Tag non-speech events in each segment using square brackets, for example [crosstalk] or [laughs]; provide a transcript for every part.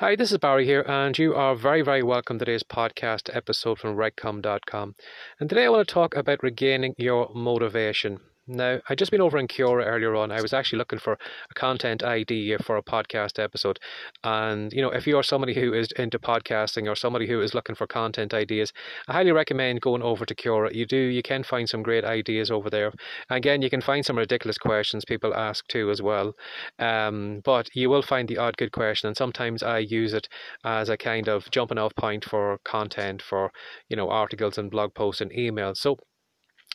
Hi, this is Barry here, and you are very, very welcome to today's podcast episode from WriteCome.com. And today I want to talk about regaining your motivation. Now, I'd just been over in Quora earlier on. I was actually looking for a content idea for a podcast episode. And, you know, if you're somebody who is into podcasting or somebody who is looking for content ideas, I highly recommend going over to Quora. You do, you can find some great ideas over there. Again, you can find some ridiculous questions people ask too as well. Um, but you will find the odd good question. And sometimes I use it as a kind of jumping off point for content for, you know, articles and blog posts and emails. So,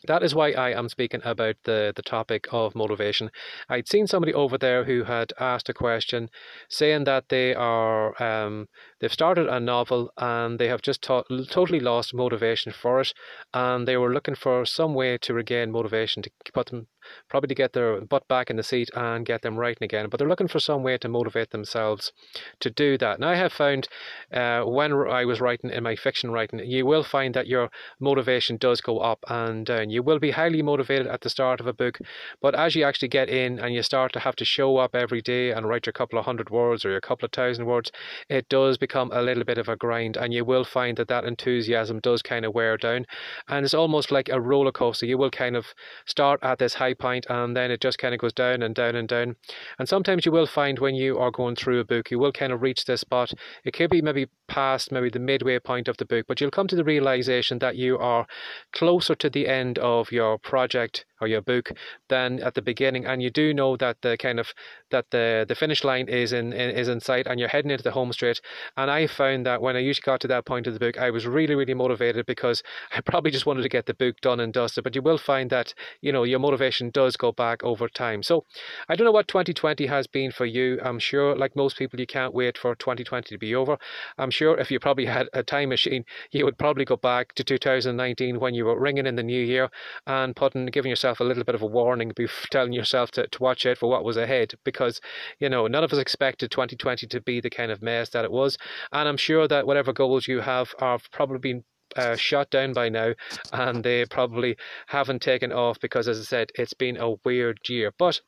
that is why I am speaking about the, the topic of motivation. I'd seen somebody over there who had asked a question saying that they are um, they've started a novel and they have just ta- totally lost motivation for it and they were looking for some way to regain motivation to put them probably to get their butt back in the seat and get them writing again. But they're looking for some way to motivate themselves to do that. And I have found uh, when I was writing in my fiction writing, you will find that your motivation does go up and down. You will be highly motivated at the start of a book, but as you actually get in and you start to have to show up every day and write your couple of hundred words or your couple of thousand words, it does become a little bit of a grind, and you will find that that enthusiasm does kind of wear down, and it's almost like a roller coaster. You will kind of start at this high point and then it just kind of goes down and down and down. And sometimes you will find when you are going through a book, you will kind of reach this spot. It could be maybe past maybe the midway point of the book, but you'll come to the realization that you are closer to the end of your project or your book than at the beginning and you do know that the kind of that the the finish line is in, in, is in sight and you're heading into the home straight. And i found that when i usually got to that point of the book i was really really motivated because [laughs] i probably just wanted to get the book done and dusted. But you will find that you know your motivation does go back over time. So i don't know what 2020 has been for you. I'm sure like most people you can't wait for 2020 to be over. I'm sure if you probably [laughs] had a time machine you would probably go back to 2019 when you were ringing in the new year and putting giving yourself yourself a little bit of a warning, be [laughs] telling yourself to, to watch out for what was ahead because, you know, none of us expected 2020 to be the kind of mess that it was. And I'm sure that whatever goals you have are probably been uh, shot down by now, and they probably haven't taken off because, as I said, it's been a weird year. But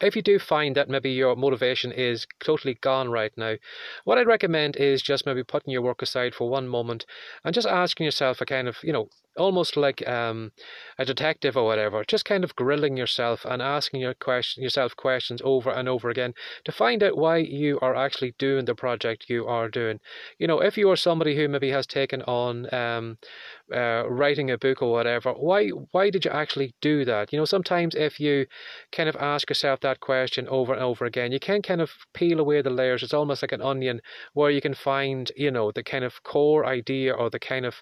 if you do find that maybe your motivation is totally gone right now, what I'd recommend is just maybe putting your work aside for one moment and just asking yourself a kind of, you know, almost like um, a detective or whatever, just kind of grilling yourself and asking your question, yourself questions over and over again to find out why you are actually doing the project you are doing. You know, if you are somebody who maybe has taken on um, uh, writing a book or whatever, why why did you actually do that? You know, sometimes if you kind of ask yourself that question over and over again, you can kind of peel away the layers. It's almost like an onion where you can find, you know, the kind of core idea or the kind of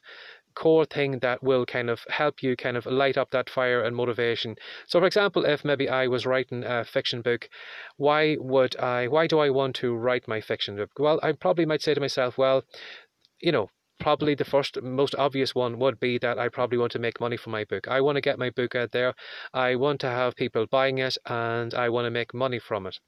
core thing that will kind of help you kind of light up that fire and motivation. So, for example, if maybe I was writing a fiction book, why would I, why do I want to write my fiction book? Well, I probably might say to myself, well, you know, probably the first most obvious one would be that I probably want to make money from my book. I want to get my book out there. I want to have people buying it and I want to make money from it.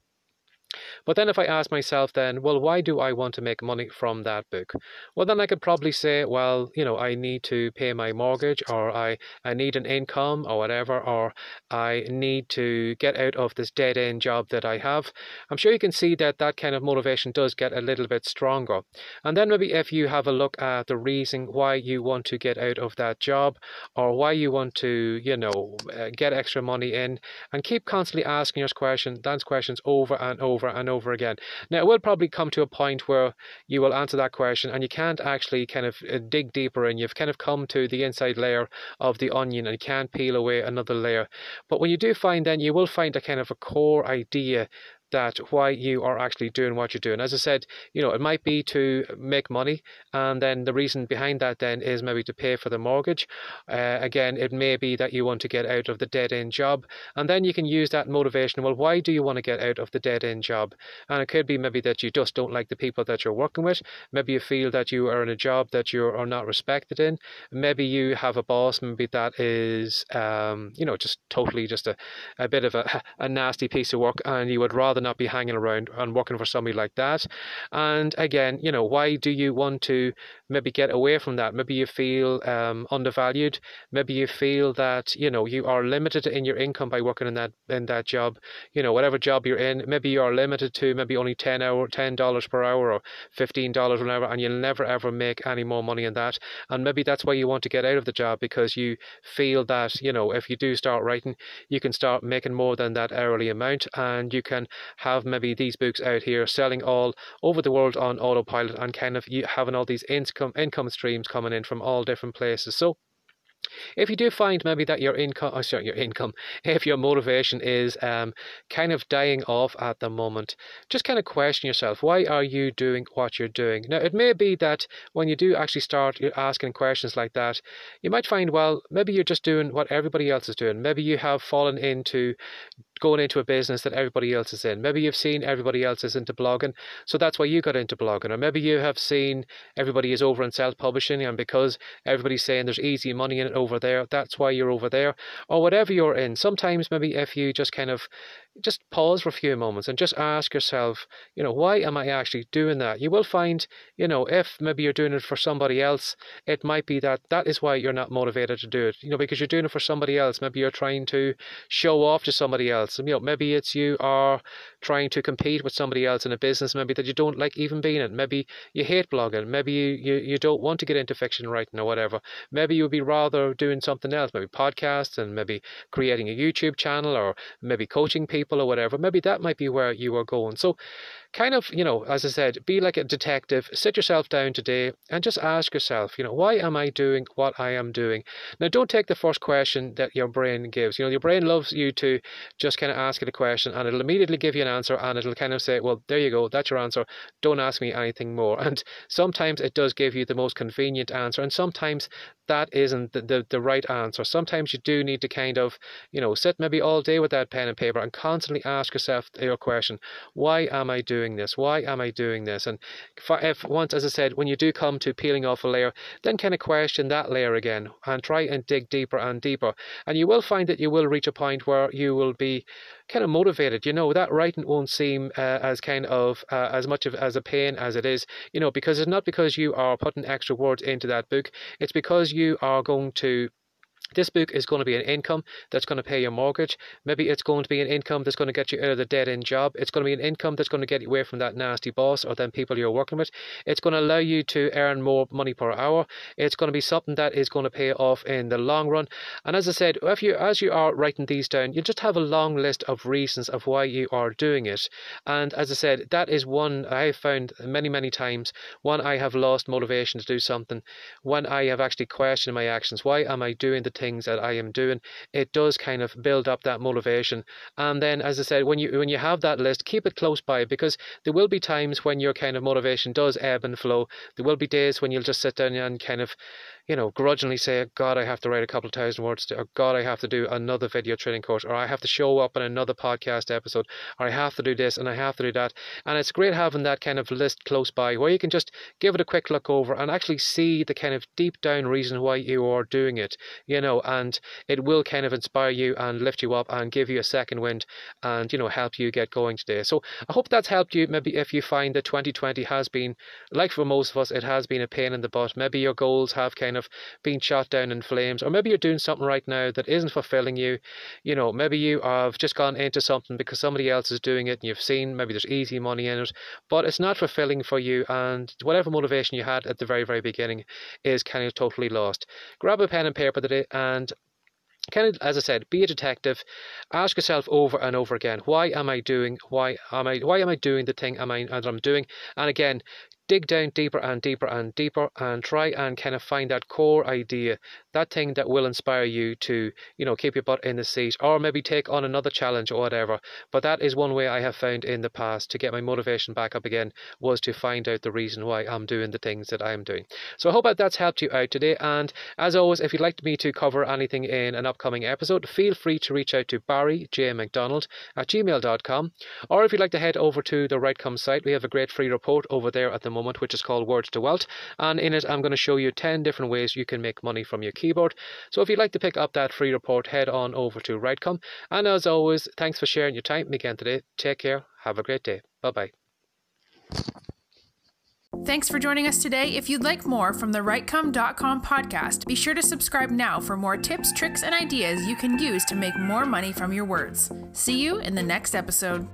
But then if I ask myself then, well, why do I want to make money from that book? Well, then I could probably say, well, you know, I need to pay my mortgage or I, I need an income or whatever, or I need to get out of this dead end job that I have. I'm sure you can see that that kind of motivation does get a little bit stronger. And then maybe if you have a look at the reason why you want to get out of that job or why you want to, you know, uh, get extra money in and keep constantly asking your questions, those questions over and over over and over again. Now, it will probably come to a point where you will answer that question and you can't actually kind of uh, dig deeper and you've kind of come to the inside layer of the onion and can't peel away another layer. But when you do find then, you will find a kind of a core idea that why you are actually doing what you're doing. As I said, you know, it might be to make money, and then the reason behind that then is maybe to pay for the mortgage. Uh, again, it may be that you want to get out of the dead end job, and then you can use that motivation. Well, why do you want to get out of the dead end job? And it could be maybe that you just don't like the people that you're working with. Maybe you feel that you are in a job that you are not respected in. Maybe you have a boss, maybe that is, um, you know, just totally just a, a bit of a, [laughs] a nasty piece of work, and you would rather not be hanging around and working for somebody like that. And again, you know, why do you want to maybe get away from that? Maybe you feel um, undervalued. Maybe you feel that you know you are limited in your income by working in that in that job. You know, whatever job you're in, maybe you are limited to maybe only ten hour, ten dollars per hour, or fifteen dollars whatever, and you'll never ever make any more money in that. And maybe that's why you want to get out of the job because you feel that you know if you do start writing, you can start making more than that hourly amount, and you can have maybe these books out here selling all over the world on autopilot and kind of having all these income income streams coming in from all different places. So if you do find maybe that your income, oh, sorry, your income, [laughs] if your motivation is um, kind of dying off at the moment, just kind of question yourself, why are you doing what you're doing? Now, it may be that when you do actually start asking questions like that, you might find, well, maybe you're just doing what everybody else is doing. Maybe you have fallen into going into a business that everybody else is in. Maybe you've seen everybody else is into blogging, so that's why you got into blogging. Or maybe you have seen everybody is over in self publishing, and because everybody's saying there's easy money in it over there, that's why you're over there. Or whatever you're in. Sometimes maybe if you just kind of just pause for a few moments and just ask yourself, you know, why am I actually doing that? You will find, you know, if maybe you're doing it for somebody else, it might be that that is why you're not motivated to do it, you know, because you're doing it for somebody else. Maybe you're trying to show off to somebody else. You know, maybe it's you are trying to compete with somebody else in a business, maybe that you don't like even being in. Maybe you hate blogging. Maybe you, you, you don't want to get into fiction writing or whatever. Maybe you'd be rather doing something else, maybe podcasts and maybe creating a YouTube channel or maybe coaching people or whatever, maybe that might be where you are going. So, kind of, you know, as I said, be like a detective, sit yourself down today and just ask yourself, you know, why am I doing what I am doing? Now, don't take the first question that your brain gives. You know, your brain loves you to just kind of ask it a question and it'll immediately give you an answer and it'll kind of say, well, there you go, that's your answer. Don't ask me anything more. And sometimes it does give you the most convenient answer, and sometimes that isn't the, the, the right answer. Sometimes you do need to kind of, you know, sit maybe all day with that pen and paper and constantly ask yourself your question, why am I doing this? Why am I doing this? And if once, as I said, when you do come to peeling off a layer, then kind of question that layer again and try and dig deeper and deeper. And you will find that you will reach a point where you will be kind of motivated. You know, that writing won't seem uh, as kind of uh, as much of as a pain as it is, you know, because it's not because you are putting extra words into that book. It's because you are going to this book is going to be an income that's going to pay your mortgage. Maybe it's going to be an income that's going to get you out of the dead end job. It's going to be an income that's going to get you away from that nasty boss or them people you're working with. It's going to allow you to earn more money per hour. It's going to be something that is going to pay off in the long run. And as I said, if you as you are writing these down, you just have a long list of reasons of why you are doing it. And as I said, that is one I have found many many times. One I have lost motivation to do something. When I have actually questioned my actions. Why am I doing the things that I am doing, it does kind of build up that motivation. And then, as I said, when you when you have that list, keep it close by because there will be times when your kind of motivation does ebb and flow. There will be days when you'll just sit down and kind of you know, grudgingly say, God, I have to write a couple thousand words, or God, I have to do another video training course, or I have to show up in another podcast episode, or I have to do this and I have to do that. And it's great having that kind of list close by where you can just give it a quick look over and actually see the kind of deep down reason why you are doing it, you know, and it will kind of inspire you and lift you up and give you a second wind and, you know, help you get going today. So I hope that's helped you. Maybe if you find that 2020 has been, like for most of us, it has been a pain in the butt. Maybe your goals have kind kind of being shot down in flames, or maybe you're doing something right now that isn't fulfilling you. You know, maybe you have just gone into something because somebody else is doing it and you've seen maybe there's easy money in it, but it's not fulfilling for you, and whatever motivation you had at the very, very beginning is kind of totally lost. Grab a pen and paper today and kind of as I said, be a detective. Ask yourself over and over again, why am I doing? Why am I? Why am I doing the thing am I that I'm doing? And again, dig down deeper and deeper and deeper and try and kind of find that core idea, that thing that will inspire you to, you know, keep your butt in the seat or maybe take on another challenge or whatever. But that is one way I have found in the past to get my motivation back up again was to find out the reason why I'm doing the things that I'm doing. So I hope that that's helped you out today. And as always, if you'd like me to cover anything in an upcoming episode, feel free to reach out to Barry J. McDonald at gmail.com. Or if you'd like to head over to the WriteCome site, we have a great free report over there at the moment, which is called Words to Wealth. And in it, I'm going to show you 10 different ways you can make money from your keyboard. So if you'd like to pick up that free report, head on over to WriteCome. And as always, thanks for sharing your time again today. Take care. Have a great day. Bye bye. Thanks for joining us today. If you'd like more from the writecome.com podcast, be sure to subscribe now for more tips, tricks, and ideas you can use to make more money from your words. See you in the next episode.